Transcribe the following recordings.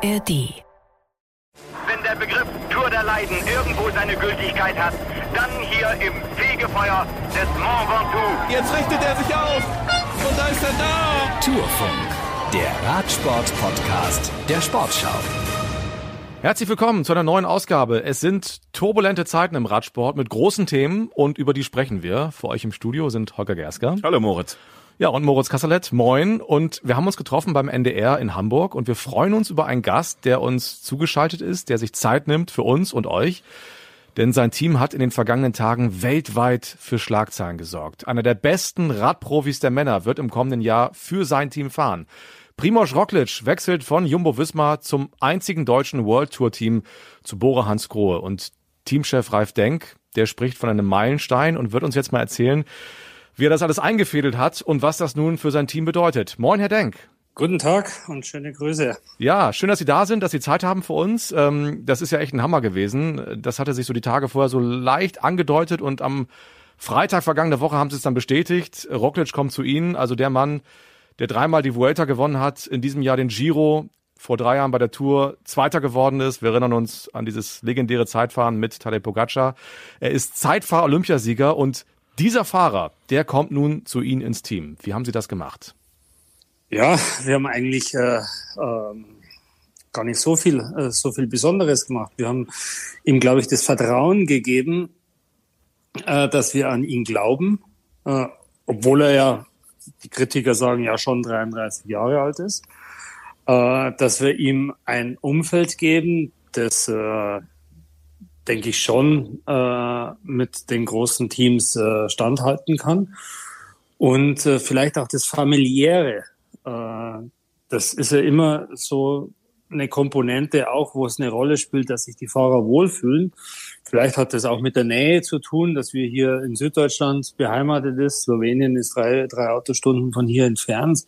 ARD. Wenn der Begriff Tour der Leiden irgendwo seine Gültigkeit hat, dann hier im Fegefeuer des Mont Ventoux. Jetzt richtet er sich auf und da ist er da. Tourfunk, der Radsport-Podcast der Sportschau. Herzlich willkommen zu einer neuen Ausgabe. Es sind turbulente Zeiten im Radsport mit großen Themen und über die sprechen wir. Für euch im Studio sind Holger Gersker. Hallo Moritz. Ja, und Moritz Kasserlet, moin. Und wir haben uns getroffen beim NDR in Hamburg und wir freuen uns über einen Gast, der uns zugeschaltet ist, der sich Zeit nimmt für uns und euch. Denn sein Team hat in den vergangenen Tagen weltweit für Schlagzeilen gesorgt. Einer der besten Radprofis der Männer wird im kommenden Jahr für sein Team fahren. Primoz Roglic wechselt von Jumbo Visma zum einzigen deutschen World Tour Team zu Bora Hans Grohe. Und Teamchef Ralf Denk, der spricht von einem Meilenstein und wird uns jetzt mal erzählen, wie er das alles eingefädelt hat und was das nun für sein Team bedeutet. Moin, Herr Denk. Guten Tag und schöne Grüße. Ja, schön, dass Sie da sind, dass Sie Zeit haben für uns. Ähm, das ist ja echt ein Hammer gewesen. Das hatte sich so die Tage vorher so leicht angedeutet und am Freitag vergangene Woche haben Sie es dann bestätigt. Roglic kommt zu Ihnen, also der Mann, der dreimal die Vuelta gewonnen hat, in diesem Jahr den Giro, vor drei Jahren bei der Tour Zweiter geworden ist. Wir erinnern uns an dieses legendäre Zeitfahren mit Tadej Pogacar. Er ist Zeitfahr-Olympiasieger und dieser Fahrer, der kommt nun zu Ihnen ins Team. Wie haben Sie das gemacht? Ja, wir haben eigentlich äh, äh, gar nicht so viel, äh, so viel Besonderes gemacht. Wir haben ihm, glaube ich, das Vertrauen gegeben, äh, dass wir an ihn glauben, äh, obwohl er ja, die Kritiker sagen ja schon 33 Jahre alt ist, äh, dass wir ihm ein Umfeld geben, das denke ich, schon äh, mit den großen Teams äh, standhalten kann. Und äh, vielleicht auch das familiäre. Äh, das ist ja immer so eine Komponente auch, wo es eine Rolle spielt, dass sich die Fahrer wohlfühlen. Vielleicht hat das auch mit der Nähe zu tun, dass wir hier in Süddeutschland beheimatet ist. Slowenien ist drei, drei Autostunden von hier entfernt.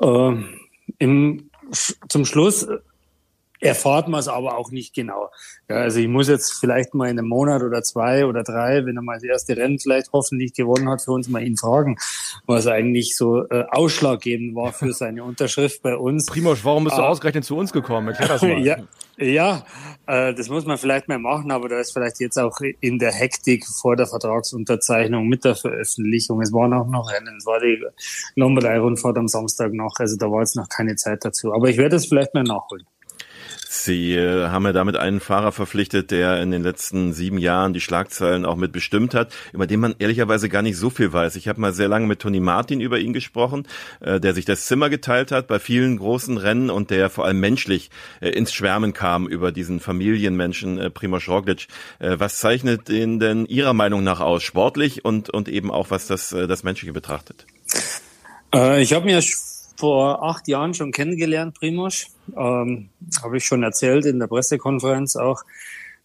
Äh, im, zum Schluss erfahrt man es aber auch nicht genau. Ja, also ich muss jetzt vielleicht mal in einem Monat oder zwei oder drei, wenn er mal das erste Rennen vielleicht hoffentlich gewonnen hat, für uns mal ihn fragen, was eigentlich so äh, ausschlaggebend war für seine Unterschrift bei uns. Primosch, warum bist du ah. ausgerechnet zu uns gekommen? Erklär das mal. ja, ja äh, das muss man vielleicht mal machen, aber da ist vielleicht jetzt auch in der Hektik vor der Vertragsunterzeichnung mit der Veröffentlichung. Es waren auch noch Rennen, es war die Lombardei-Rundfahrt am Samstag noch, also da war jetzt noch keine Zeit dazu. Aber ich werde es vielleicht mal nachholen. Sie äh, haben ja damit einen Fahrer verpflichtet, der in den letzten sieben Jahren die Schlagzeilen auch mit bestimmt hat, über den man ehrlicherweise gar nicht so viel weiß. Ich habe mal sehr lange mit Tony Martin über ihn gesprochen, äh, der sich das Zimmer geteilt hat bei vielen großen Rennen und der vor allem menschlich äh, ins Schwärmen kam über diesen Familienmenschen äh, Primoz Roglic. Was zeichnet ihn denn Ihrer Meinung nach aus, sportlich und, und eben auch was das, das Menschliche betrachtet? Ich habe mir vor acht Jahren schon kennengelernt, Primoz. Ähm, Habe ich schon erzählt in der Pressekonferenz auch,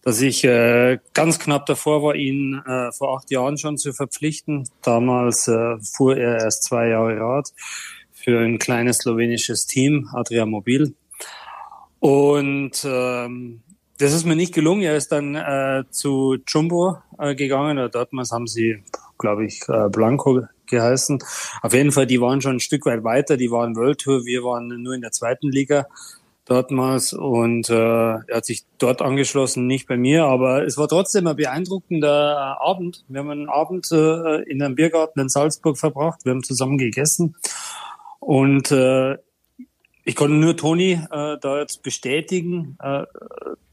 dass ich äh, ganz knapp davor war, ihn äh, vor acht Jahren schon zu verpflichten. Damals äh, fuhr er erst zwei Jahre Rad für ein kleines slowenisches Team, Adria Mobil. Und ähm, das ist mir nicht gelungen. Er ist dann äh, zu Jumbo äh, gegangen. Dortmals haben sie, glaube ich, äh, Blanco geheißen. Auf jeden Fall, die waren schon ein Stück weit weiter. Die waren World Tour. Wir waren nur in der zweiten Liga dortmals und äh, er hat sich dort angeschlossen, nicht bei mir, aber es war trotzdem ein beeindruckender Abend. Wir haben einen Abend äh, in einem Biergarten in Salzburg verbracht, wir haben zusammen gegessen und äh, ich konnte nur Toni äh, da jetzt bestätigen. Äh,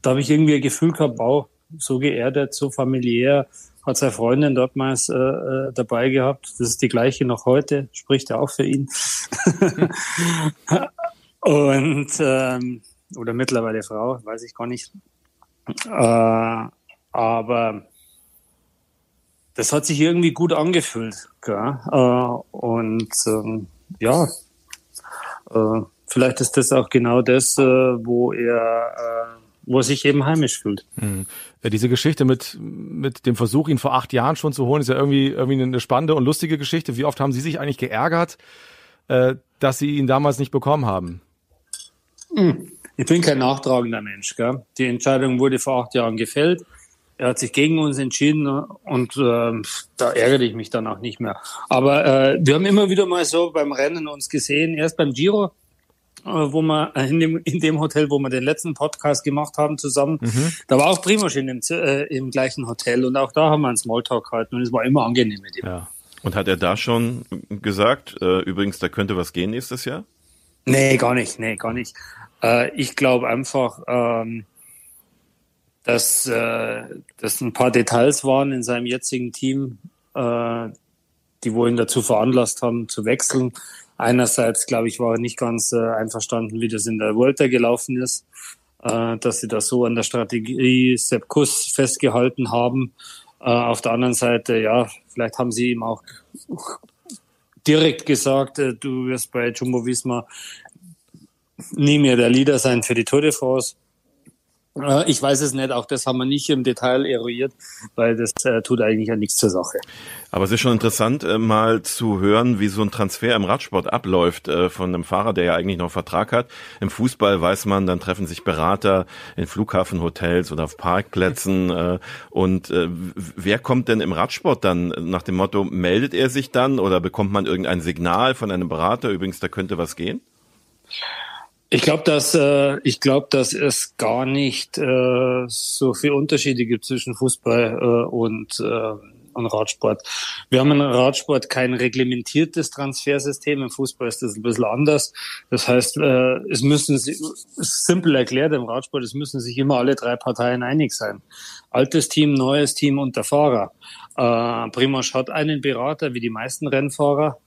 da habe ich irgendwie ein Gefühl gehabt, wow, so geerdet, so familiär, hat seine Freundin dortmals äh, äh, dabei gehabt. Das ist die gleiche noch heute, spricht ja auch für ihn. Und ähm, oder mittlerweile Frau, weiß ich gar nicht. Äh, aber das hat sich irgendwie gut angefühlt. Gell? Äh, und ähm, ja, äh, vielleicht ist das auch genau das, äh, wo er äh, wo er sich eben heimisch fühlt. Mhm. Ja, diese Geschichte mit, mit dem Versuch, ihn vor acht Jahren schon zu holen, ist ja irgendwie, irgendwie eine spannende und lustige Geschichte. Wie oft haben Sie sich eigentlich geärgert, äh, dass Sie ihn damals nicht bekommen haben? Hm. Ich bin kein nachtragender Mensch. Gell? Die Entscheidung wurde vor acht Jahren gefällt. Er hat sich gegen uns entschieden und äh, da ärgere ich mich dann auch nicht mehr. Aber äh, wir haben immer wieder mal so beim Rennen uns gesehen. Erst beim Giro wo wir äh, in dem, in dem Hotel, wo wir den letzten Podcast gemacht haben zusammen, mhm. da war auch Primosch in dem, äh, im gleichen Hotel und auch da haben wir einen Smalltalk gehalten und es war immer angenehm mit ihm. Ja. Und hat er da schon gesagt, äh, übrigens, da könnte was gehen nächstes Jahr? Nee, gar nicht, nee, gar nicht. Äh, ich glaube einfach, ähm, dass äh, das ein paar Details waren in seinem jetzigen Team, äh, die wohl ihn dazu veranlasst haben, zu wechseln. Einerseits, glaube ich, war er nicht ganz äh, einverstanden, wie das in der Volta gelaufen ist, äh, dass sie das so an der Strategie Sepp Kuss festgehalten haben. Äh, auf der anderen Seite, ja, vielleicht haben sie ihm auch direkt gesagt, äh, du wirst bei Jumbo Visma nie mehr der Leader sein für die Tour de France. Äh, ich weiß es nicht, auch das haben wir nicht im Detail eruiert, weil das äh, tut eigentlich ja nichts zur Sache. Aber es ist schon interessant, äh, mal zu hören, wie so ein Transfer im Radsport abläuft äh, von einem Fahrer, der ja eigentlich noch Vertrag hat. Im Fußball weiß man, dann treffen sich Berater in Flughafenhotels oder auf Parkplätzen. Äh, und äh, wer kommt denn im Radsport dann nach dem Motto, meldet er sich dann oder bekommt man irgendein Signal von einem Berater, übrigens, da könnte was gehen? Ich glaube, dass äh, ich glaube, dass es gar nicht äh, so viel Unterschiede gibt zwischen Fußball äh, und äh, und Radsport. Wir haben im Radsport kein reglementiertes Transfersystem. Im Fußball ist das ein bisschen anders. Das heißt, äh, es müssen sich, simpel erklärt im Radsport, es müssen sich immer alle drei Parteien einig sein. Altes Team, neues Team und der Fahrer. Äh, Primoz hat einen Berater, wie die meisten Rennfahrer.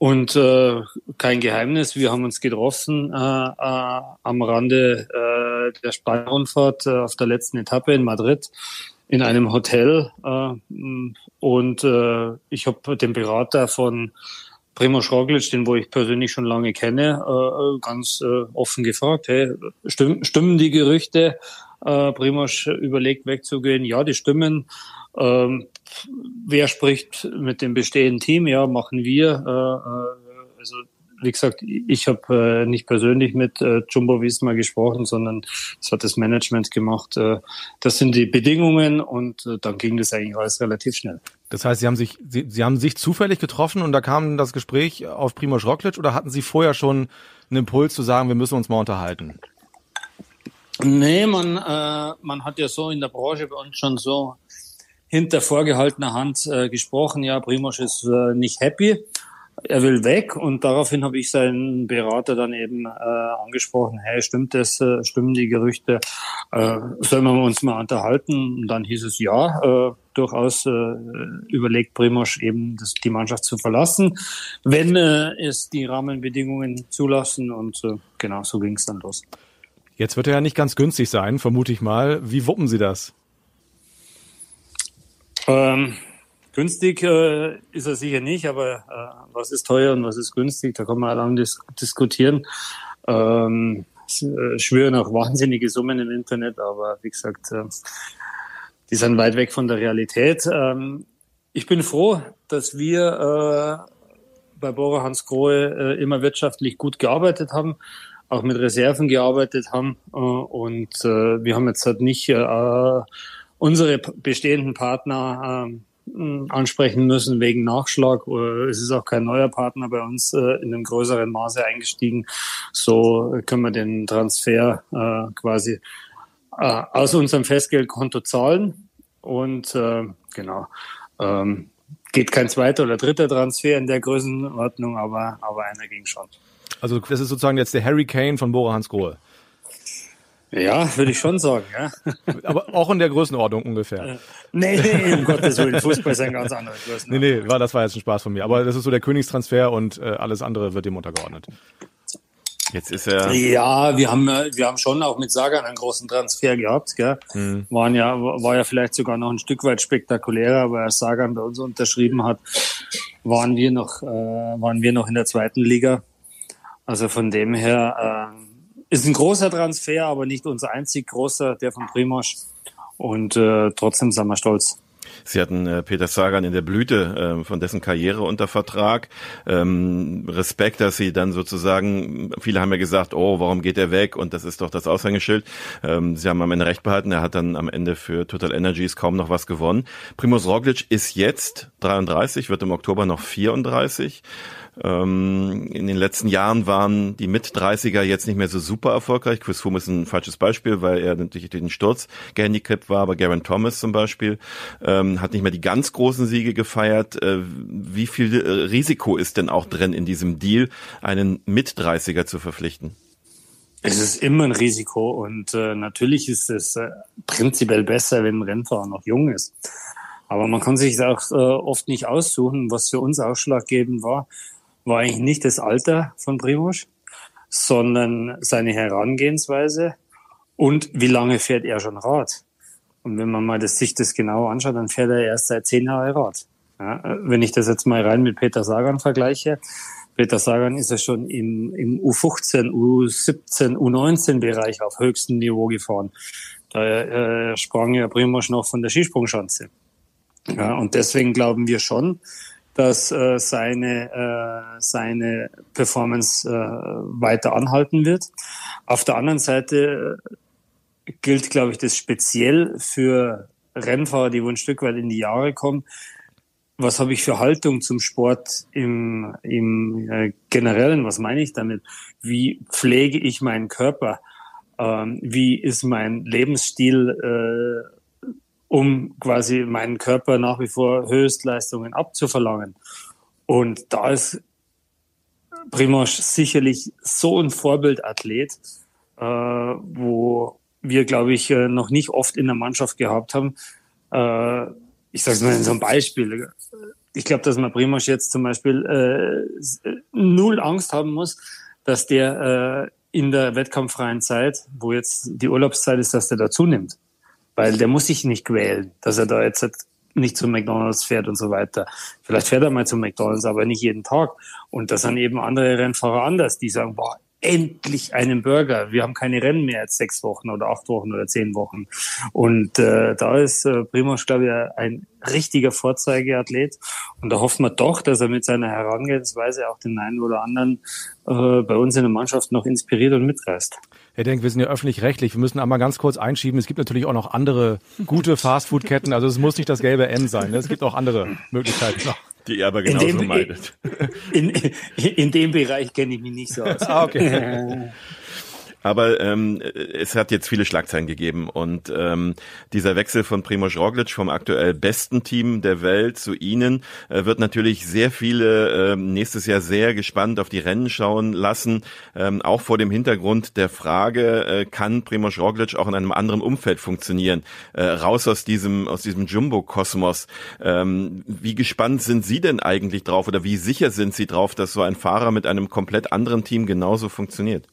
Und äh, kein Geheimnis, wir haben uns getroffen äh, äh, am Rande äh, der Spanien-Rundfahrt äh, auf der letzten Etappe in Madrid in einem Hotel. Äh, und äh, ich habe den Berater von Primo Roglic, den wo ich persönlich schon lange kenne, äh, ganz äh, offen gefragt, hey, stimmen, stimmen die Gerüchte, äh, Primoz überlegt wegzugehen? Ja, die stimmen. Ähm, wer spricht mit dem bestehenden Team? Ja, machen wir. Äh, äh, also wie gesagt, ich habe äh, nicht persönlich mit äh, Jumbo Visma gesprochen, sondern das hat das Management gemacht. Äh, das sind die Bedingungen und äh, dann ging das eigentlich alles relativ schnell. Das heißt, Sie haben sich, Sie, Sie haben sich zufällig getroffen und da kam das Gespräch auf Primoz Roglic oder hatten Sie vorher schon einen Impuls zu sagen, wir müssen uns mal unterhalten? Nee, man, äh, man hat ja so in der Branche bei uns schon so hinter vorgehaltener Hand äh, gesprochen, ja, Primoz ist äh, nicht happy, er will weg und daraufhin habe ich seinen Berater dann eben äh, angesprochen, hey, stimmt das, äh, stimmen die Gerüchte, äh, sollen wir uns mal unterhalten? Und dann hieß es ja, äh, durchaus äh, überlegt Primoz eben das, die Mannschaft zu verlassen, wenn äh, es die Rahmenbedingungen zulassen und äh, genau so ging es dann los. Jetzt wird er ja nicht ganz günstig sein, vermute ich mal. Wie wuppen Sie das? Ähm, günstig äh, ist er sicher nicht, aber äh, was ist teuer und was ist günstig, da kann man lange dis diskutieren. Ähm, äh, schwören auch wahnsinnige Summen im Internet, aber wie gesagt, äh, die sind weit weg von der Realität. Ähm, ich bin froh, dass wir äh, bei Bora Hans Grohe äh, immer wirtschaftlich gut gearbeitet haben, auch mit Reserven gearbeitet haben äh, und äh, wir haben jetzt halt nicht äh, unsere bestehenden Partner äh, ansprechen müssen wegen Nachschlag. Äh, es ist auch kein neuer Partner bei uns äh, in einem größeren Maße eingestiegen. So können wir den Transfer äh, quasi äh, aus unserem Festgeldkonto zahlen. Und äh, genau, ähm, geht kein zweiter oder dritter Transfer in der Größenordnung, aber, aber einer ging schon. Also das ist sozusagen jetzt der Harry Kane von Bora Hans Grohe. Ja, würde ich schon sagen, ja. Aber auch in der Größenordnung ungefähr. Äh, nee, nee, um Gottes Willen, Fußball ist ein ganz anderer Größenordnung. Nee, nee, war, das war jetzt ein Spaß von mir. Aber das ist so der Königstransfer und äh, alles andere wird dem untergeordnet. Jetzt ist er. Ja, wir haben, äh, wir haben schon auch mit Sagan einen großen Transfer gehabt, gell. Hm. Waren ja, war ja vielleicht sogar noch ein Stück weit spektakulärer, aber als Sagan bei uns unterschrieben hat, waren wir noch, äh, waren wir noch in der zweiten Liga. Also von dem her, äh, ist ein großer Transfer, aber nicht unser einzig großer, der von Primoz. Und äh, trotzdem sind wir stolz. Sie hatten äh, Peter Sagan in der Blüte äh, von dessen Karriere unter Vertrag. Ähm, Respekt, dass Sie dann sozusagen, viele haben ja gesagt, oh, warum geht er weg? Und das ist doch das Aushängeschild. Ähm, Sie haben am Ende recht behalten. Er hat dann am Ende für Total Energies kaum noch was gewonnen. Primoz Roglic ist jetzt 33, wird im Oktober noch 34. Ähm, in den letzten Jahren waren die Mit-30er jetzt nicht mehr so super erfolgreich. Chris Froome ist ein falsches Beispiel, weil er natürlich durch den Sturz gehandicapt war, aber Garen Thomas zum Beispiel ähm, hat nicht mehr die ganz großen Siege gefeiert. Äh, wie viel äh, Risiko ist denn auch drin in diesem Deal, einen Mit-30er zu verpflichten? Es ist immer ein Risiko und äh, natürlich ist es äh, prinzipiell besser, wenn ein Rennfahrer noch jung ist. Aber man kann sich auch äh, oft nicht aussuchen. Was für uns ausschlaggebend war, war eigentlich nicht das Alter von Primoz, sondern seine Herangehensweise und wie lange fährt er schon Rad. Und wenn man mal das, sich das genau anschaut, dann fährt er erst seit zehn Jahren Rad. Ja, wenn ich das jetzt mal rein mit Peter Sagan vergleiche, Peter Sagan ist ja schon im, im U15, U17, U19-Bereich auf höchstem Niveau gefahren. Da äh, sprang ja Primoz noch von der Skisprungschanze. Ja, und deswegen glauben wir schon, dass äh, seine, äh, seine Performance äh, weiter anhalten wird. Auf der anderen Seite äh, gilt, glaube ich, das speziell für Rennfahrer, die wohl ein Stück weit in die Jahre kommen, was habe ich für Haltung zum Sport im, im äh, generellen? Was meine ich damit? Wie pflege ich meinen Körper? Ähm, wie ist mein Lebensstil, äh, um quasi meinen Körper nach wie vor Höchstleistungen abzuverlangen? Und da ist Primoz sicherlich so ein Vorbildathlet, äh, wo wir, glaube ich, äh, noch nicht oft in der Mannschaft gehabt haben. Äh, ich sage es mal in so einem Beispiel. Ich glaube, dass man Primoz jetzt zum Beispiel äh, null Angst haben muss, dass der äh, in der wettkampffreien Zeit, wo jetzt die Urlaubszeit ist, dass der dazu nimmt. Weil der muss sich nicht quälen, dass er da jetzt nicht zum McDonalds fährt und so weiter. Vielleicht fährt er mal zum McDonalds, aber nicht jeden Tag. Und das sind eben andere Rennfahrer anders, die sagen, boah, endlich einen Burger. Wir haben keine Rennen mehr als sechs Wochen oder acht Wochen oder zehn Wochen. Und äh, da ist äh, Primoz, glaube ich, ein richtiger Vorzeigeathlet. Und da hoffen wir doch, dass er mit seiner Herangehensweise auch den einen oder anderen äh, bei uns in der Mannschaft noch inspiriert und mitreißt. Herr Denk, wir sind ja öffentlich-rechtlich. Wir müssen einmal ganz kurz einschieben. Es gibt natürlich auch noch andere gute Fastfood-Ketten. Also es muss nicht das gelbe M sein. Ne? Es gibt auch andere Möglichkeiten noch. Die er aber genauso in dem, meidet. In, in, in dem Bereich kenne ich mich nicht so aus. Ah, okay. Aber ähm, es hat jetzt viele Schlagzeilen gegeben und ähm, dieser Wechsel von Primoz Roglic vom aktuell besten Team der Welt zu Ihnen äh, wird natürlich sehr viele äh, nächstes Jahr sehr gespannt auf die Rennen schauen lassen, ähm, auch vor dem Hintergrund der Frage, äh, kann Primoz Roglic auch in einem anderen Umfeld funktionieren, äh, raus aus diesem aus diesem Jumbo-Kosmos. Ähm, wie gespannt sind Sie denn eigentlich drauf oder wie sicher sind Sie drauf, dass so ein Fahrer mit einem komplett anderen Team genauso funktioniert?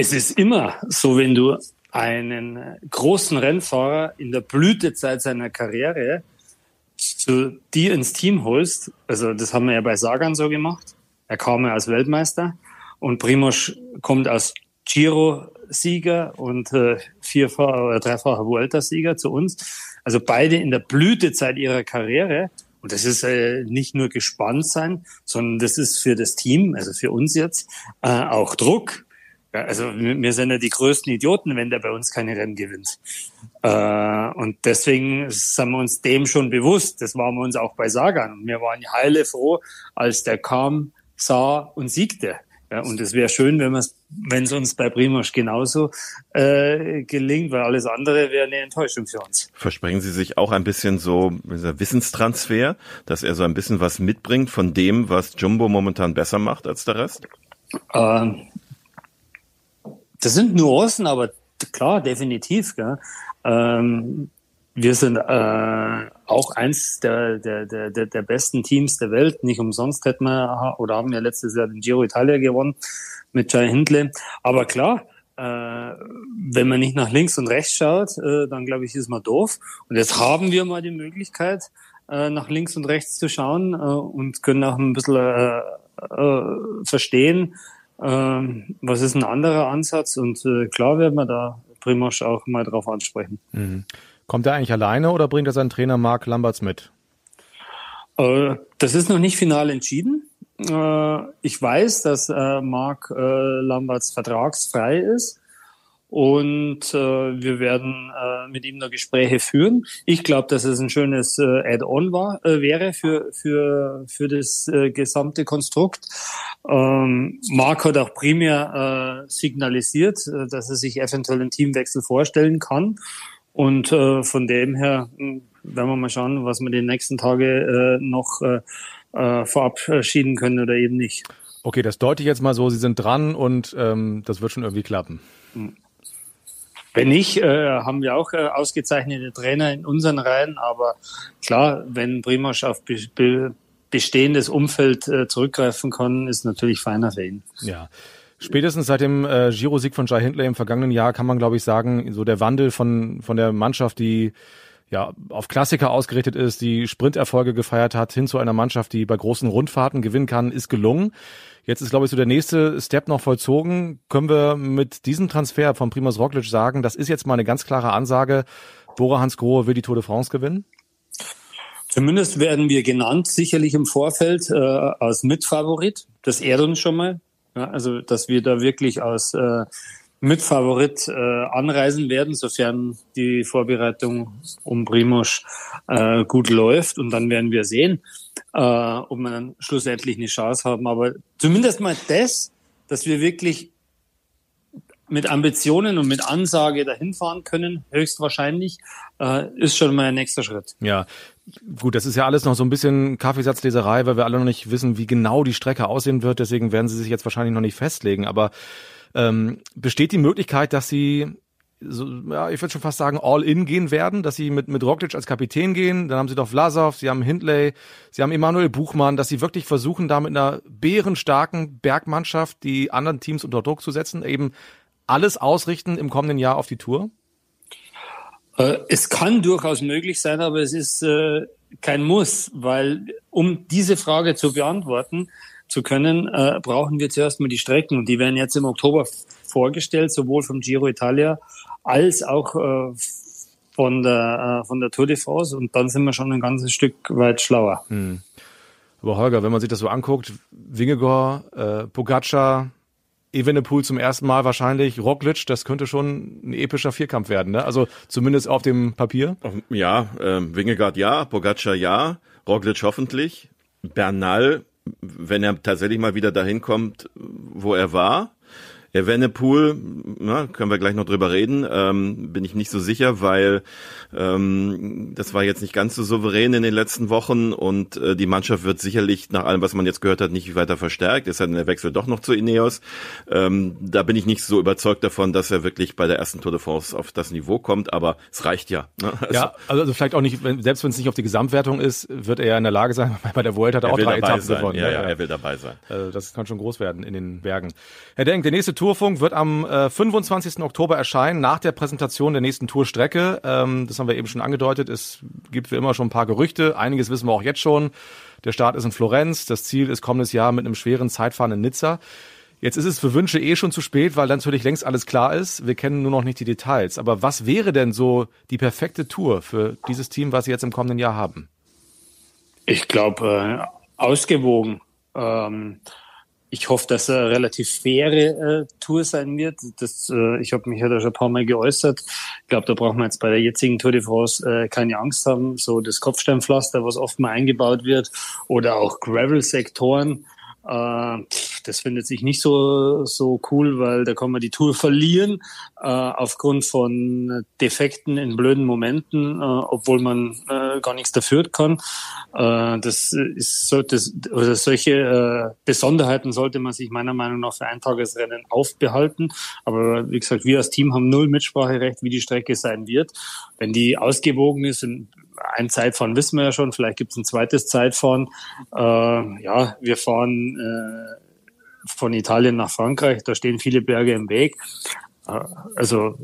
Es ist immer so, wenn du einen großen Rennfahrer in der Blütezeit seiner Karriere zu dir ins Team holst, also das haben wir ja bei Sagan so gemacht, er kam ja als Weltmeister und Primoz kommt als Giro-Sieger und äh, vierfacher oder dreifacher Vuelta-Sieger zu uns. Also beide in der Blütezeit ihrer Karriere. Und das ist äh, nicht nur gespannt sein, sondern das ist für das Team, also für uns jetzt, äh, auch Druck, also wir sind ja die größten Idioten, wenn der bei uns keine Rennen gewinnt. Äh, und deswegen sind wir uns dem schon bewusst. Das waren wir uns auch bei Sagan. Wir waren heile froh, als der kam, sah und siegte. Ja, und es wäre schön, wenn wenn es uns bei Primoz genauso äh, gelingt, weil alles andere wäre eine Enttäuschung für uns. Versprechen Sie sich auch ein bisschen so Wissenstransfer, dass er so ein bisschen was mitbringt von dem, was Jumbo momentan besser macht als der Rest? Äh, das sind Nuancen, aber klar, definitiv. Gell? Ähm, wir sind äh, auch eins der, der, der, der besten Teams der Welt. Nicht umsonst hätten wir oder haben wir letztes Jahr den Giro Italia gewonnen mit Jai Hindley. Aber klar, äh, wenn man nicht nach links und rechts schaut, äh, dann glaube ich, ist man doof. Und jetzt haben wir mal die Möglichkeit, äh, nach links und rechts zu schauen äh, und können auch ein bisschen äh, äh, verstehen, ähm, was ist ein anderer Ansatz? Und äh, klar werden wir da Primosch auch mal drauf ansprechen. Mhm. Kommt er eigentlich alleine oder bringt er seinen Trainer Mark Lamberts mit? Äh, das ist noch nicht final entschieden. Äh, ich weiß, dass äh, Mark äh, Lamberts vertragsfrei ist und äh, wir werden äh, mit ihm da Gespräche führen. Ich glaube, dass es ein schönes äh, Add-on war äh, wäre für für für das äh, gesamte Konstrukt. Ähm, Marc hat auch primär äh, signalisiert, äh, dass er sich eventuell einen Teamwechsel vorstellen kann. Und äh, von dem her hm, werden wir mal schauen, was wir die nächsten Tage äh, noch äh, äh, verabschieden können oder eben nicht. Okay, das deute ich jetzt mal so, Sie sind dran und ähm, das wird schon irgendwie klappen. Hm. Wenn nicht, äh, haben wir auch äh, ausgezeichnete Trainer in unseren Reihen. Aber klar, wenn Primosch auf be be bestehendes Umfeld äh, zurückgreifen kann, ist natürlich feiner für ihn. Ja. Spätestens seit dem äh, Giro-Sieg von Jai Hindley im vergangenen Jahr kann man, glaube ich, sagen, so der Wandel von, von der Mannschaft, die ja, auf Klassiker ausgerichtet ist, die Sprinterfolge gefeiert hat, hin zu einer Mannschaft, die bei großen Rundfahrten gewinnen kann, ist gelungen. Jetzt ist, glaube ich, so der nächste Step noch vollzogen. Können wir mit diesem Transfer von Primoz Roglic sagen, das ist jetzt mal eine ganz klare Ansage, Bora Hans Grohe will die Tour de France gewinnen? Zumindest werden wir genannt, sicherlich im Vorfeld äh, als Mitfavorit. Das ehrt uns schon mal. Ja, also, dass wir da wirklich als äh, Mitfavorit äh, anreisen werden, sofern die Vorbereitung um Primosch äh, gut läuft. Und dann werden wir sehen, äh, ob wir dann schlussendlich eine Chance haben. Aber zumindest mal das, dass wir wirklich mit Ambitionen und mit Ansage dahin fahren können, höchstwahrscheinlich, äh, ist schon mal ein nächster Schritt. Ja, gut, das ist ja alles noch so ein bisschen Kaffeesatzleserei, weil wir alle noch nicht wissen, wie genau die Strecke aussehen wird. Deswegen werden sie sich jetzt wahrscheinlich noch nicht festlegen. Aber ähm, besteht die Möglichkeit, dass sie so, ja, ich würde schon fast sagen, all in gehen werden, dass sie mit, mit Roglic als Kapitän gehen, dann haben sie doch Vlasov, sie haben Hindley, sie haben Emanuel Buchmann, dass sie wirklich versuchen, da mit einer bärenstarken Bergmannschaft die anderen Teams unter Druck zu setzen, eben alles ausrichten im kommenden Jahr auf die Tour? Äh, es kann durchaus möglich sein, aber es ist äh, kein Muss, weil um diese Frage zu beantworten, zu können, äh, brauchen wir zuerst mal die Strecken. Und die werden jetzt im Oktober vorgestellt, sowohl vom Giro Italia als auch äh, von, der, äh, von der Tour de France. Und dann sind wir schon ein ganzes Stück weit schlauer. Hm. Aber Holger, wenn man sich das so anguckt, Wingegor, äh, Pogacar, Evenepoel zum ersten Mal wahrscheinlich, Roglic, das könnte schon ein epischer Vierkampf werden, ne? Also zumindest auf dem Papier. Ja, ähm, Wingegaard ja, Pogacar ja, Roglic hoffentlich, Bernal wenn er tatsächlich mal wieder dahin kommt, wo er war, Evenepoel, na, können wir gleich noch drüber reden, ähm, bin ich nicht so sicher, weil ähm, das war jetzt nicht ganz so souverän in den letzten Wochen und äh, die Mannschaft wird sicherlich nach allem, was man jetzt gehört hat, nicht weiter verstärkt. Hat der Wechsel doch noch zu Ineos. Ähm, da bin ich nicht so überzeugt davon, dass er wirklich bei der ersten Tour de France auf das Niveau kommt, aber es reicht ja. Ne? Also, ja, also vielleicht auch nicht, wenn, selbst wenn es nicht auf die Gesamtwertung ist, wird er ja in der Lage sein, bei der Vuelta hat er auch drei Etappen sein. gewonnen. Ja, ja, ja, er will dabei sein. Also das kann schon groß werden in den Bergen. Herr Denk, der nächste Tourfunk wird am äh, 25. Oktober erscheinen, nach der Präsentation der nächsten Tourstrecke. Ähm, das haben wir eben schon angedeutet. Es gibt wie immer schon ein paar Gerüchte. Einiges wissen wir auch jetzt schon. Der Start ist in Florenz. Das Ziel ist kommendes Jahr mit einem schweren Zeitfahren in Nizza. Jetzt ist es für Wünsche eh schon zu spät, weil natürlich längst alles klar ist. Wir kennen nur noch nicht die Details. Aber was wäre denn so die perfekte Tour für dieses Team, was Sie jetzt im kommenden Jahr haben? Ich glaube, äh, ausgewogen. Ähm, ich hoffe, dass er relativ faire äh, Tour sein wird. Das, äh, ich habe mich ja da schon ein paar Mal geäußert. Ich glaube, da braucht man jetzt bei der jetzigen Tour de France äh, keine Angst haben. So das Kopfsteinpflaster, was oft mal eingebaut wird, oder auch Gravel-Sektoren. Äh, das findet sich nicht so, so cool, weil da kann man die Tour verlieren äh, aufgrund von Defekten in blöden Momenten, äh, obwohl man äh, gar nichts dafür kann. Äh, das ist so, das, oder solche äh, Besonderheiten sollte man sich meiner Meinung nach für Eintagesrennen aufbehalten. Aber wie gesagt, wir als Team haben null Mitspracherecht, wie die Strecke sein wird. Wenn die ausgewogen ist, ein Zeitfahren wissen wir ja schon, vielleicht gibt es ein zweites Zeitfahren. Äh, ja, wir fahren äh, von Italien nach Frankreich, da stehen viele Berge im Weg. Äh, also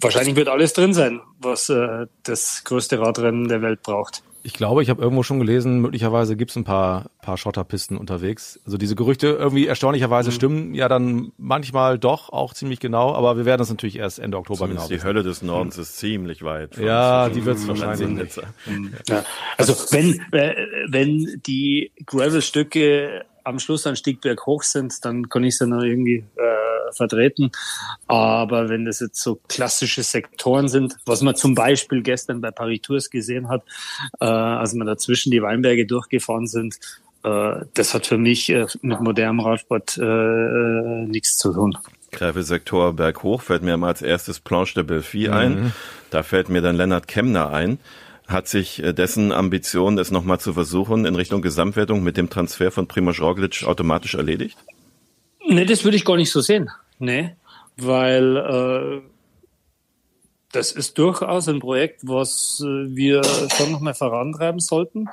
wahrscheinlich wird alles drin sein, was äh, das größte Radrennen der Welt braucht. Ich glaube, ich habe irgendwo schon gelesen, möglicherweise gibt es ein paar, paar Schotterpisten unterwegs. Also diese Gerüchte irgendwie erstaunlicherweise mhm. stimmen ja dann manchmal doch auch ziemlich genau, aber wir werden es natürlich erst Ende Oktober Zumindest genau. Die Hölle des Nordens mhm. ist ziemlich weit. Ja, die wird es wahrscheinlich. Mhm. Ja. Also wenn, äh, wenn die Gravel-Stücke am Schluss an Stiegberg hoch sind, dann kann ich es ja noch irgendwie äh, vertreten. Aber wenn das jetzt so klassische Sektoren sind, was man zum Beispiel gestern bei Paris Tours gesehen hat, äh, als wir dazwischen die Weinberge durchgefahren sind, äh, das hat für mich äh, mit modernem Radsport äh, äh nichts zu tun. Gräfelsektor berghoch fällt mir immer als erstes Planche de Belfi mhm. ein. Da fällt mir dann Lennart Kemner ein. Hat sich äh, dessen Ambition, es nochmal zu versuchen, in Richtung Gesamtwertung mit dem Transfer von Primoz Roglic automatisch erledigt? Nee, das würde ich gar nicht so sehen. Nee, weil äh, das ist durchaus ein Projekt, was äh, wir schon nochmal vorantreiben sollten.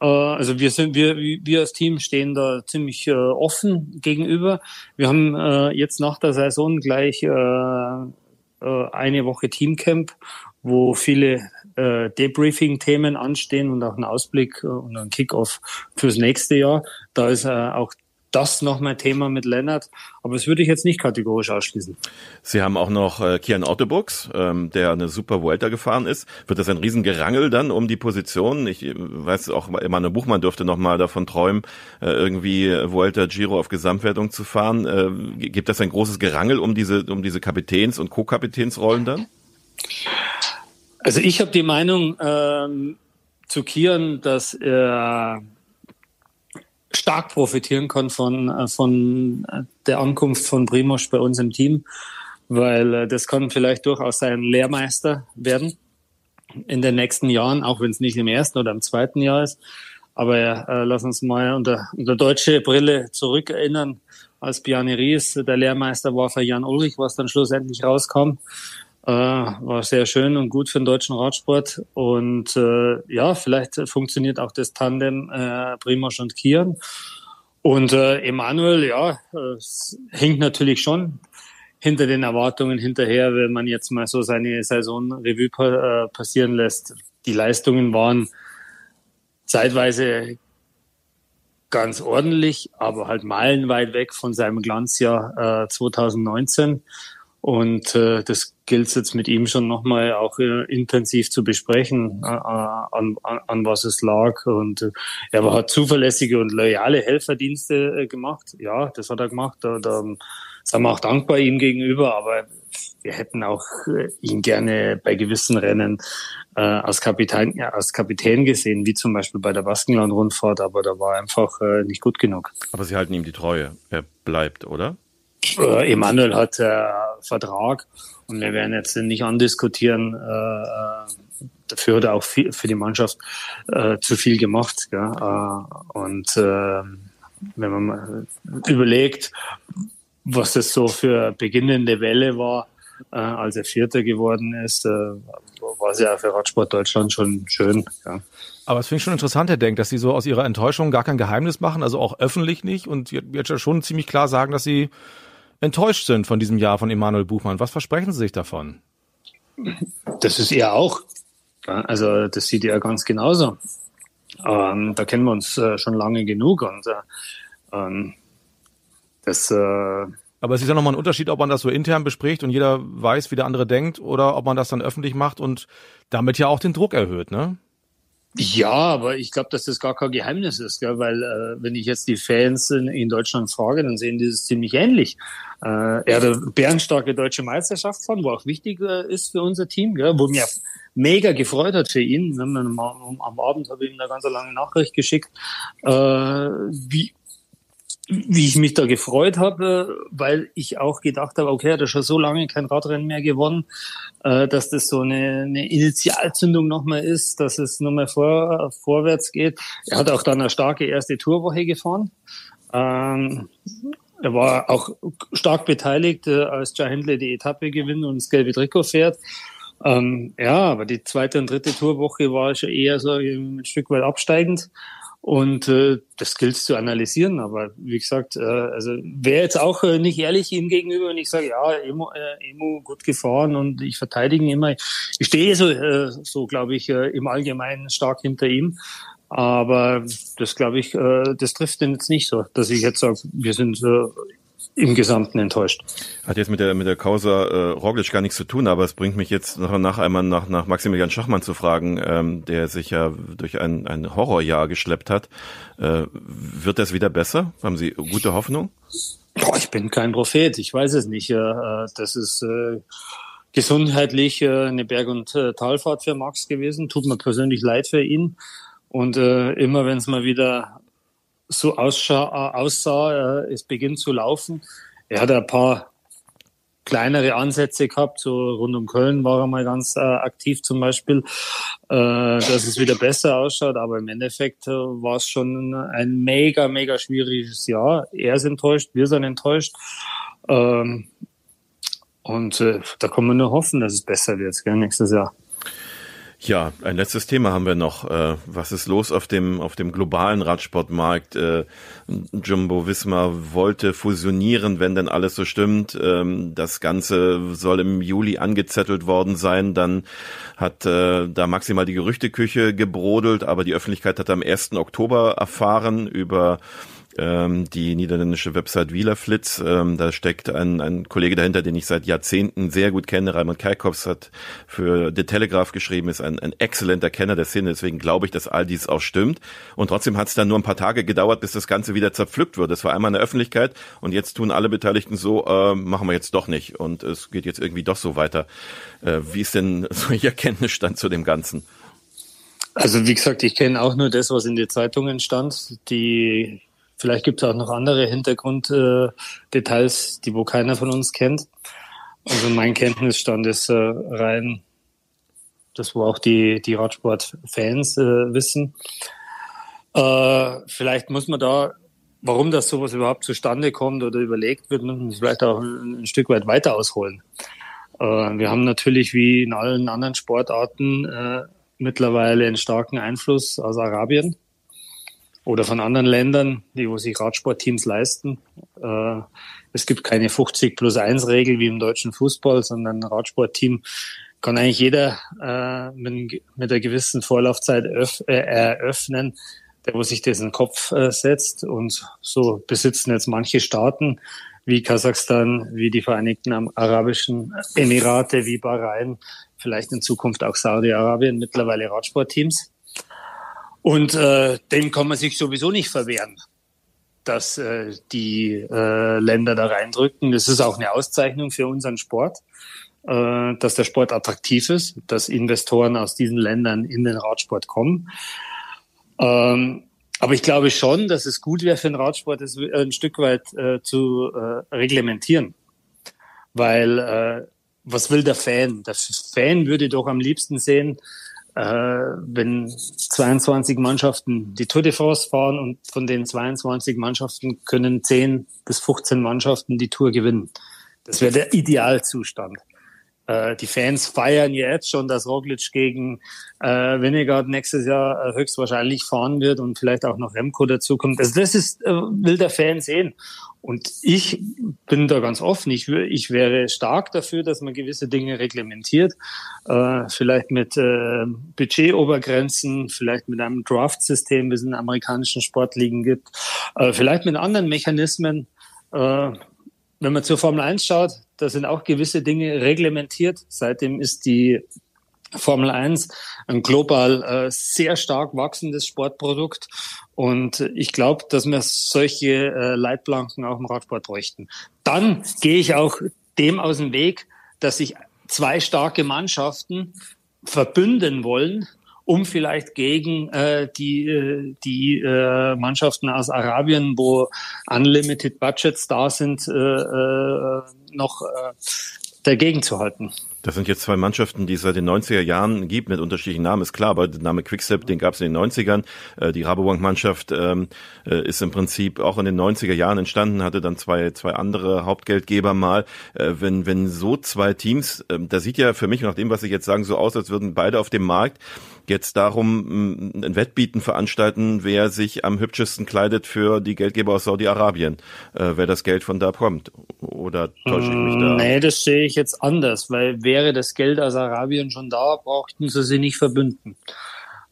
Äh, also wir sind, wir, wir als Team stehen da ziemlich äh, offen gegenüber. Wir haben äh, jetzt nach der Saison gleich äh, äh, eine Woche Teamcamp, wo viele äh, Debriefing-Themen anstehen und auch ein Ausblick äh, und ein Kickoff fürs nächste Jahr. Da ist äh, auch das noch mein Thema mit Lennart, aber das würde ich jetzt nicht kategorisch ausschließen. Sie haben auch noch äh, Kian Autobooks, ähm, der eine super Vuelta gefahren ist. Wird das ein Riesengerangel dann um die Position? Ich äh, weiß auch, Emanuel Buchmann dürfte noch mal davon träumen, äh, irgendwie Vuelta Giro auf Gesamtwertung zu fahren. Äh, gibt das ein großes Gerangel um diese um diese Kapitäns- und Co-Kapitänsrollen dann? Also ich habe die Meinung ähm, zu Kian, dass er stark profitieren kann von, äh, von äh, der Ankunft von Primoz bei uns im Team, weil äh, das kann vielleicht durchaus sein Lehrmeister werden in den nächsten Jahren, auch wenn es nicht im ersten oder im zweiten Jahr ist. Aber äh, lass uns mal unter, unter deutsche Brille zurückerinnern, als Bjarne Ries der Lehrmeister war für Jan Ulrich, was dann schlussendlich rauskam. Äh, war sehr schön und gut für den deutschen Radsport. Und äh, ja, vielleicht funktioniert auch das Tandem äh, Primoz und Kian. Und äh, Emanuel, ja, es hinkt natürlich schon hinter den Erwartungen hinterher, wenn man jetzt mal so seine Saisonrevue pa äh, passieren lässt. Die Leistungen waren zeitweise ganz ordentlich, aber halt meilenweit weg von seinem Glanzjahr äh, 2019. Und äh, das gilt jetzt mit ihm schon nochmal auch äh, intensiv zu besprechen, äh, an, an, an was es lag. Und äh, er hat zuverlässige und loyale Helferdienste äh, gemacht. Ja, das hat er gemacht. Da, da sind wir auch dankbar ihm gegenüber, aber wir hätten auch äh, ihn gerne bei gewissen Rennen äh, als Kapitän, ja, als Kapitän gesehen, wie zum Beispiel bei der Baskenland-Rundfahrt, aber da war einfach äh, nicht gut genug. Aber Sie halten ihm die Treue. Er bleibt, oder? Äh, Emanuel hat äh, Vertrag und wir werden jetzt nicht andiskutieren. Äh, äh, dafür hat er auch viel, für die Mannschaft äh, zu viel gemacht. Ja? Äh, und äh, wenn man mal überlegt, was das so für beginnende Welle war, äh, als er Vierter geworden ist, äh, war es ja für Radsport Deutschland schon schön. Ja. Aber es finde ich schon interessant, Herr Denk, dass Sie so aus Ihrer Enttäuschung gar kein Geheimnis machen, also auch öffentlich nicht und jetzt schon ziemlich klar sagen, dass Sie enttäuscht sind von diesem Jahr von Emanuel Buchmann. Was versprechen Sie sich davon? Das ist er auch. Also das sieht er ganz genauso. Ähm, da kennen wir uns äh, schon lange genug und äh, ähm, das. Äh, aber es ist ja nochmal ein Unterschied, ob man das so intern bespricht und jeder weiß, wie der andere denkt, oder ob man das dann öffentlich macht und damit ja auch den Druck erhöht, ne? Ja, aber ich glaube, dass das gar kein Geheimnis ist, gell? weil äh, wenn ich jetzt die Fans in, in Deutschland frage, dann sehen die das ziemlich ähnlich. Äh, er hat eine bärenstarke deutsche Meisterschaft von, wo auch wichtig äh, ist für unser Team, gell? wo mir mega gefreut hat für ihn. Am, am Abend habe ich ihm eine ganz lange Nachricht geschickt, äh, wie, wie ich mich da gefreut habe, weil ich auch gedacht habe, okay, er hat schon so lange kein Radrennen mehr gewonnen, äh, dass das so eine, eine Initialzündung nochmal ist, dass es nochmal vor, vorwärts geht. Er hat auch dann eine starke erste Tourwoche gefahren. Ähm, er war auch stark beteiligt, äh, als Jai Hindley die Etappe gewinnt und das gelbe Trikot fährt. Ähm, ja, aber die zweite und dritte Tourwoche war schon eher so ein Stück weit absteigend. Und äh, das gilt zu analysieren. Aber wie gesagt, äh, also wäre jetzt auch äh, nicht ehrlich ihm gegenüber, wenn ich sage, ja, Emo, äh, Emo gut gefahren und ich verteidige ihn immer. Ich stehe so, äh, so glaube ich, äh, im Allgemeinen stark hinter ihm. Aber das glaube ich, äh, das trifft ihn jetzt nicht so, dass ich jetzt sage, wir sind äh, im Gesamten enttäuscht. Hat jetzt mit der mit der Causa äh, Roglic gar nichts zu tun, aber es bringt mich jetzt noch nach einmal nach nach Maximilian Schachmann zu fragen, ähm, der sich ja durch ein ein Horrorjahr geschleppt hat. Äh, wird das wieder besser? Haben Sie gute Hoffnung? Boah, ich bin kein Prophet, ich weiß es nicht. Das ist äh, gesundheitlich äh, eine Berg- und äh, Talfahrt für Max gewesen. Tut mir persönlich leid für ihn. Und äh, immer wenn es mal wieder so aussah, aussah es beginnt zu laufen. Er hat ein paar kleinere Ansätze gehabt, so rund um Köln war er mal ganz äh, aktiv zum Beispiel, äh, dass es wieder besser ausschaut, aber im Endeffekt äh, war es schon ein mega, mega schwieriges Jahr. Er ist enttäuscht, wir sind enttäuscht. Ähm, und äh, da kann man nur hoffen, dass es besser wird gell, nächstes Jahr. Ja, ein letztes Thema haben wir noch. Äh, was ist los auf dem, auf dem globalen Radsportmarkt? Äh, Jumbo Wismar wollte fusionieren, wenn denn alles so stimmt. Ähm, das Ganze soll im Juli angezettelt worden sein. Dann hat äh, da maximal die Gerüchteküche gebrodelt, aber die Öffentlichkeit hat am 1. Oktober erfahren über ähm, die niederländische Website Wielerflitz. Ähm, da steckt ein, ein Kollege dahinter, den ich seit Jahrzehnten sehr gut kenne. Raimund Kalkops hat für The Telegraph geschrieben, ist ein, ein exzellenter Kenner der Szene. Deswegen glaube ich, dass all dies auch stimmt. Und trotzdem hat es dann nur ein paar Tage gedauert, bis das Ganze wieder zerpflückt wird. Das war einmal in der Öffentlichkeit und jetzt tun alle Beteiligten so, äh, machen wir jetzt doch nicht. Und es geht jetzt irgendwie doch so weiter. Äh, wie ist denn so Ihr Kenntnisstand zu dem Ganzen? Also wie gesagt, ich kenne auch nur das, was in den Zeitungen stand. Die Vielleicht gibt es auch noch andere Hintergrunddetails, die wo keiner von uns kennt. Also mein Kenntnisstand ist äh, rein, das wo auch die, die Radsport-Fans äh, wissen. Äh, vielleicht muss man da, warum das sowas überhaupt zustande kommt oder überlegt wird, muss man vielleicht auch ein, ein Stück weit weiter ausholen. Äh, wir haben natürlich wie in allen anderen Sportarten äh, mittlerweile einen starken Einfluss aus Arabien oder von anderen Ländern, die wo sich Radsportteams leisten. Äh, es gibt keine 50 plus 1 Regel wie im deutschen Fußball, sondern ein Radsportteam kann eigentlich jeder äh, mit, mit einer gewissen Vorlaufzeit äh, eröffnen, der wo sich den Kopf äh, setzt. Und so besitzen jetzt manche Staaten wie Kasachstan, wie die Vereinigten Arabischen Emirate, wie Bahrain, vielleicht in Zukunft auch Saudi-Arabien mittlerweile Radsportteams. Und äh, dem kann man sich sowieso nicht verwehren, dass äh, die äh, Länder da reindrücken. Das ist auch eine Auszeichnung für unseren Sport, äh, dass der Sport attraktiv ist, dass Investoren aus diesen Ländern in den Radsport kommen. Ähm, aber ich glaube schon, dass es gut wäre für den Radsport, das ein Stück weit äh, zu äh, reglementieren. Weil äh, was will der Fan? Der Fan würde doch am liebsten sehen, äh, wenn 22 Mannschaften die Tour de France fahren und von den 22 Mannschaften können 10 bis 15 Mannschaften die Tour gewinnen. Das wäre der Idealzustand. Äh, die Fans feiern jetzt schon, dass Roglic gegen äh, Winnegard nächstes Jahr äh, höchstwahrscheinlich fahren wird und vielleicht auch noch Remco dazukommt. Also das ist, äh, will der Fan sehen. Und ich bin da ganz offen. Ich, ich wäre stark dafür, dass man gewisse Dinge reglementiert. Äh, vielleicht mit äh, Budgetobergrenzen, vielleicht mit einem Draft-System, wie es in amerikanischen Sportligen gibt. Äh, vielleicht mit anderen Mechanismen. Äh, wenn man zur Formel 1 schaut, da sind auch gewisse Dinge reglementiert. Seitdem ist die Formel 1 ein global äh, sehr stark wachsendes Sportprodukt. Und ich glaube, dass wir solche äh, Leitplanken auch im Radsport bräuchten. Dann gehe ich auch dem aus dem Weg, dass sich zwei starke Mannschaften verbünden wollen, um vielleicht gegen äh, die, äh, die äh, Mannschaften aus Arabien, wo unlimited Budgets da sind, äh, äh, noch äh, dagegen zu halten. Das sind jetzt zwei Mannschaften, die es seit den 90er Jahren gibt, mit unterschiedlichen Namen, ist klar, aber der Name Quickstep, den gab es in den 90ern. Äh, die Rabobank-Mannschaft ähm, äh, ist im Prinzip auch in den 90er Jahren entstanden, hatte dann zwei, zwei andere Hauptgeldgeber mal. Äh, wenn, wenn so zwei Teams, äh, da sieht ja für mich nach dem, was ich jetzt sagen, so aus, als würden beide auf dem Markt jetzt darum ein Wettbieten veranstalten, wer sich am hübschesten kleidet für die Geldgeber aus Saudi-Arabien, äh, wer das Geld von da kommt. Oder täusche ich mich da? Nee, das sehe ich jetzt anders, weil wäre das Geld aus Arabien schon da, brauchten sie sich nicht verbünden.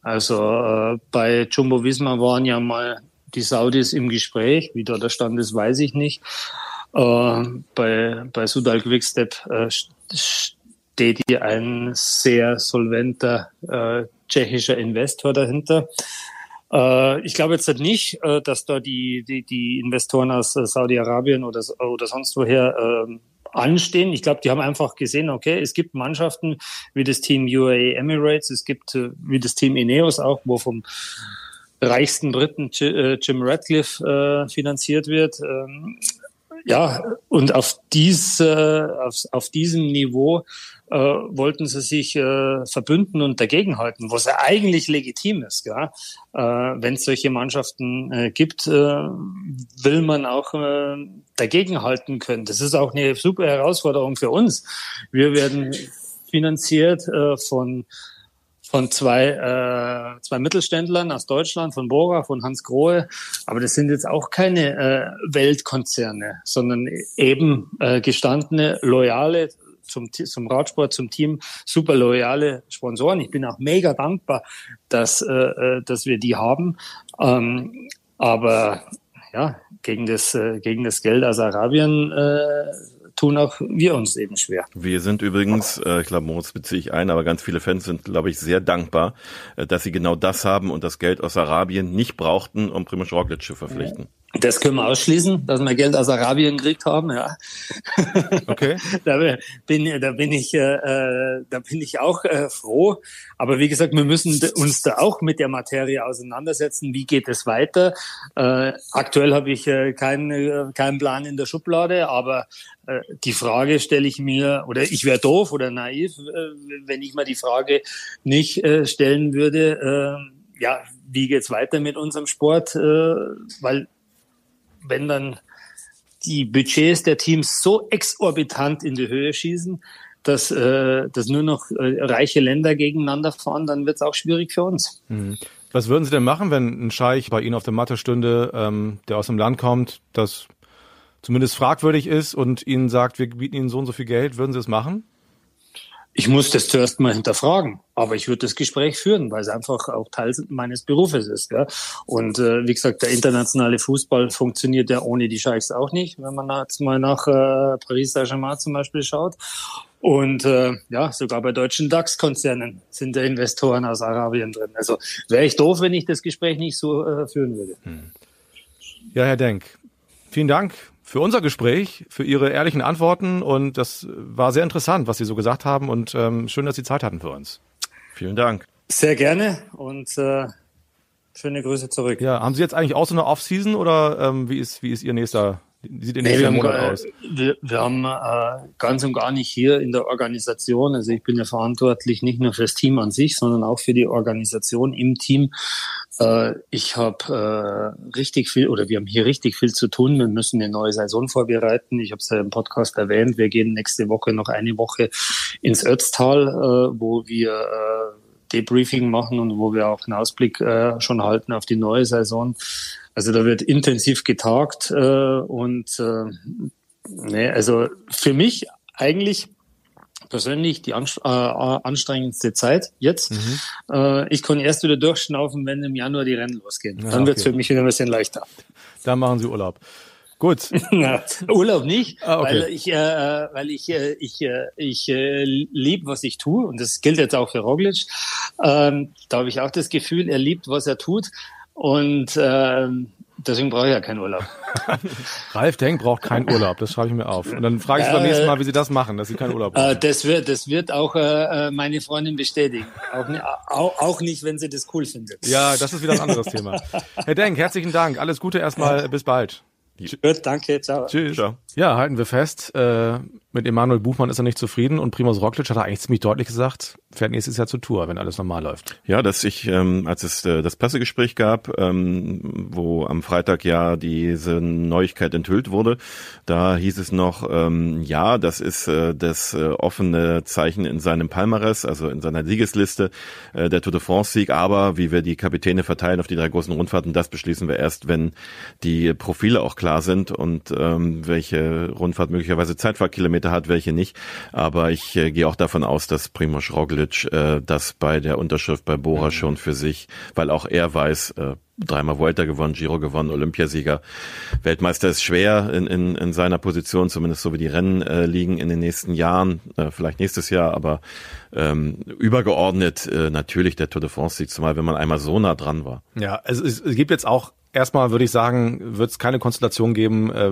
Also äh, bei Jumbo Visma waren ja mal die Saudis im Gespräch, wie da der Stand ist, weiß ich nicht. Äh, bei, bei Sudal Quickstep äh, steht ein sehr solventer äh, tschechischer Investor dahinter. Äh, ich glaube jetzt nicht, äh, dass da die, die, die Investoren aus äh, Saudi-Arabien oder, oder sonst woher äh, anstehen. Ich glaube, die haben einfach gesehen, okay, es gibt Mannschaften wie das Team UAE Emirates, es gibt äh, wie das Team Ineos auch, wo vom reichsten Briten äh, Jim Radcliffe finanziert wird. Ja, und auf, diese, auf, auf diesem Niveau äh, wollten sie sich äh, verbünden und dagegenhalten, was ja eigentlich legitim ist. Ja? Äh, Wenn es solche Mannschaften äh, gibt, äh, will man auch äh, dagegenhalten können. Das ist auch eine super Herausforderung für uns. Wir werden finanziert äh, von von zwei, äh, zwei Mittelständlern aus Deutschland, von Bora, von Hans Grohe. Aber das sind jetzt auch keine äh, Weltkonzerne, sondern eben äh, gestandene, loyale, zum, zum Radsport, zum Team, super loyale Sponsoren. Ich bin auch mega dankbar, dass, äh, äh dass wir die haben. Ähm, aber ja, gegen das, äh, gegen das Geld aus Arabien äh, tun auch wir uns eben schwer. Wir sind übrigens, äh, ich glaube, Moritz beziehe ich ein, aber ganz viele Fans sind, glaube ich, sehr dankbar, äh, dass sie genau das haben und das Geld aus Arabien nicht brauchten, um Primoz Roglic zu verpflichten. Das können wir ausschließen, dass wir Geld aus Arabien gekriegt haben, ja. Okay. da bin, da bin ich, äh, äh, da bin ich auch äh, froh. Aber wie gesagt, wir müssen uns da auch mit der Materie auseinandersetzen. Wie geht es weiter? Äh, aktuell habe ich äh, keinen, äh, keinen Plan in der Schublade, aber äh, die Frage stelle ich mir, oder ich wäre doof oder naiv, äh, wenn ich mal die Frage nicht äh, stellen würde, äh, ja, wie geht's weiter mit unserem Sport? Äh, weil wenn dann die Budgets der Teams so exorbitant in die Höhe schießen, dass, äh, dass nur noch äh, reiche Länder gegeneinander fahren, dann wird es auch schwierig für uns. Mhm. Was würden Sie denn machen, wenn ein Scheich bei Ihnen auf der Matte stünde, ähm, der aus dem Land kommt, das zumindest fragwürdig ist und Ihnen sagt, wir bieten Ihnen so und so viel Geld, würden Sie es machen? Ich muss das zuerst mal hinterfragen, aber ich würde das Gespräch führen, weil es einfach auch Teil meines Berufes ist. Gell? Und äh, wie gesagt, der internationale Fußball funktioniert ja ohne die Scheichs auch nicht, wenn man jetzt mal nach äh, Paris Saint-Germain zum Beispiel schaut. Und äh, ja, sogar bei deutschen DAX-Konzernen sind da Investoren aus Arabien drin. Also wäre ich doof, wenn ich das Gespräch nicht so äh, führen würde. Hm. Ja, Herr Denk, vielen Dank für unser Gespräch, für Ihre ehrlichen Antworten und das war sehr interessant, was Sie so gesagt haben und ähm, schön, dass Sie Zeit hatten für uns. Vielen Dank. Sehr gerne und äh, schöne Grüße zurück. Ja, haben Sie jetzt eigentlich auch so eine Off-Season oder ähm, wie ist wie ist Ihr nächster sieht nächster nee, Monat haben, aus? Wir, wir haben äh, ganz und gar nicht hier in der Organisation, also ich bin ja verantwortlich nicht nur fürs Team an sich, sondern auch für die Organisation im Team. Äh, ich habe äh, richtig viel oder wir haben hier richtig viel zu tun. Wir müssen eine neue Saison vorbereiten. Ich habe es ja im Podcast erwähnt. Wir gehen nächste Woche noch eine Woche ins Ötztal, äh, wo wir äh, Debriefing machen und wo wir auch einen Ausblick äh, schon halten auf die neue Saison. Also da wird intensiv getagt äh, und äh, nee, also für mich eigentlich persönlich die äh, anstrengendste Zeit jetzt. Mhm. Äh, ich kann erst wieder durchschnaufen, wenn im Januar die Rennen losgehen. Ja, Dann okay. wird es für mich wieder ein bisschen leichter. Dann machen Sie Urlaub. Gut. Na, Urlaub nicht, ah, okay. weil ich, äh, weil ich, äh, ich, äh, ich äh, lieb, was ich tue und das gilt jetzt auch für Roglic. Ähm, da habe ich auch das Gefühl, er liebt, was er tut. Und äh, deswegen brauche ich ja keinen Urlaub. Ralf Denk braucht keinen Urlaub, das schreibe ich mir auf. Und dann frage ich äh, beim nächsten Mal, wie Sie das machen, dass Sie keinen Urlaub brauchen. Äh, das wird, das wird auch äh, meine Freundin bestätigen. Auch, auch, auch nicht, wenn sie das cool findet. Ja, das ist wieder ein anderes Thema. Herr Denk, herzlichen Dank. Alles Gute erstmal. Bis bald. Gut, danke, ciao. Tschüss. Ciao. Ja, halten wir fest, äh, mit Emanuel Buchmann ist er nicht zufrieden und Primoz Roglic hat er eigentlich ziemlich deutlich gesagt, fährt nächstes Jahr zur Tour, wenn alles normal läuft. Ja, dass ich, ähm, als es äh, das Pressegespräch gab, ähm, wo am Freitag ja diese Neuigkeit enthüllt wurde, da hieß es noch, ähm, ja, das ist äh, das äh, offene Zeichen in seinem Palmares, also in seiner Siegesliste, äh, der Tour de France-Sieg, aber wie wir die Kapitäne verteilen auf die drei großen Rundfahrten, das beschließen wir erst, wenn die Profile auch klar sind und ähm, welche Rundfahrt möglicherweise Zeitfahrkilometer Talente hat, welche nicht. Aber ich äh, gehe auch davon aus, dass Primoz Roglic äh, das bei der Unterschrift bei Bora mhm. schon für sich, weil auch er weiß, äh, dreimal Vuelta gewonnen, Giro gewonnen, Olympiasieger. Weltmeister ist schwer in, in, in seiner Position, zumindest so wie die Rennen äh, liegen in den nächsten Jahren, äh, vielleicht nächstes Jahr, aber ähm, übergeordnet äh, natürlich der Tour de France Sieg, zumal wenn man einmal so nah dran war. Ja, es, es, es gibt jetzt auch erstmal, würde ich sagen, wird es keine Konstellation geben, äh,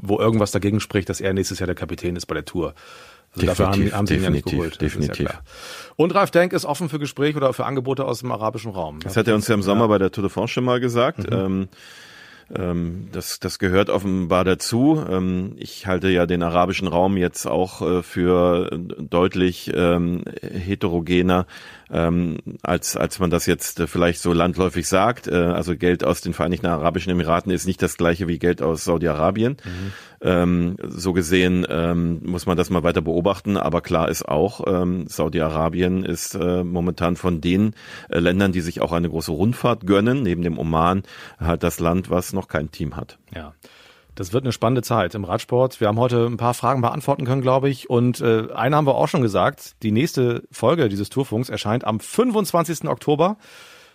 wo irgendwas dagegen spricht, dass er nächstes Jahr der Kapitän ist bei der Tour. Also dafür haben, haben sie ihn ja nicht geholt. Definitiv. Ja und Ralf Denk ist offen für Gespräche oder für Angebote aus dem arabischen Raum. Das hat er uns ja im Sommer ja. bei der Tour de France schon mal gesagt. Mhm. Ähm, ähm, das, das gehört offenbar dazu. Ähm, ich halte ja den arabischen Raum jetzt auch äh, für deutlich ähm, heterogener, ähm, als, als man das jetzt äh, vielleicht so landläufig sagt. Äh, also Geld aus den Vereinigten Arabischen Emiraten ist nicht das gleiche wie Geld aus Saudi-Arabien. Mhm. Ähm, so gesehen ähm, muss man das mal weiter beobachten, aber klar ist auch, ähm, Saudi-Arabien ist äh, momentan von den äh, Ländern, die sich auch eine große Rundfahrt gönnen, neben dem Oman, halt das Land, was noch kein Team hat. Ja. Das wird eine spannende Zeit im Radsport. Wir haben heute ein paar Fragen beantworten können, glaube ich. Und äh, eine haben wir auch schon gesagt. Die nächste Folge dieses Tourfunks erscheint am 25. Oktober.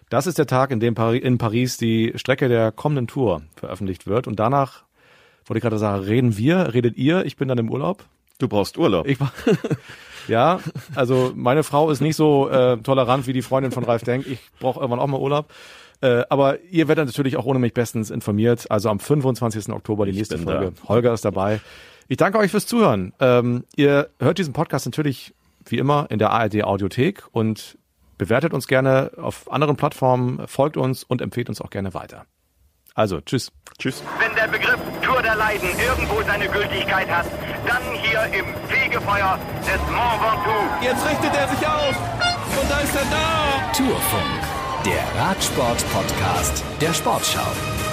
Das ist der Tag, in dem in Paris die Strecke der kommenden Tour veröffentlicht wird. Und danach wollte ich gerade sagen, reden wir, redet ihr, ich bin dann im Urlaub. Du brauchst Urlaub. Ich, ja, also meine Frau ist nicht so äh, tolerant wie die Freundin von Ralf Denk. Ich brauche irgendwann auch mal Urlaub. Äh, aber ihr werdet natürlich auch ohne mich bestens informiert. Also am 25. Oktober die nächste Folge. Da. Holger ist dabei. Ich danke euch fürs Zuhören. Ähm, ihr hört diesen Podcast natürlich wie immer in der ARD Audiothek und bewertet uns gerne auf anderen Plattformen, folgt uns und empfehlt uns auch gerne weiter. Also, tschüss. Tschüss. Wenn der Begriff Tour der Leiden irgendwo seine Gültigkeit hat, dann hier im Fegefeuer des Mont Ventoux. Jetzt richtet er sich auf und da ist er da. Tourfunk, der Radsport-Podcast der Sportschau.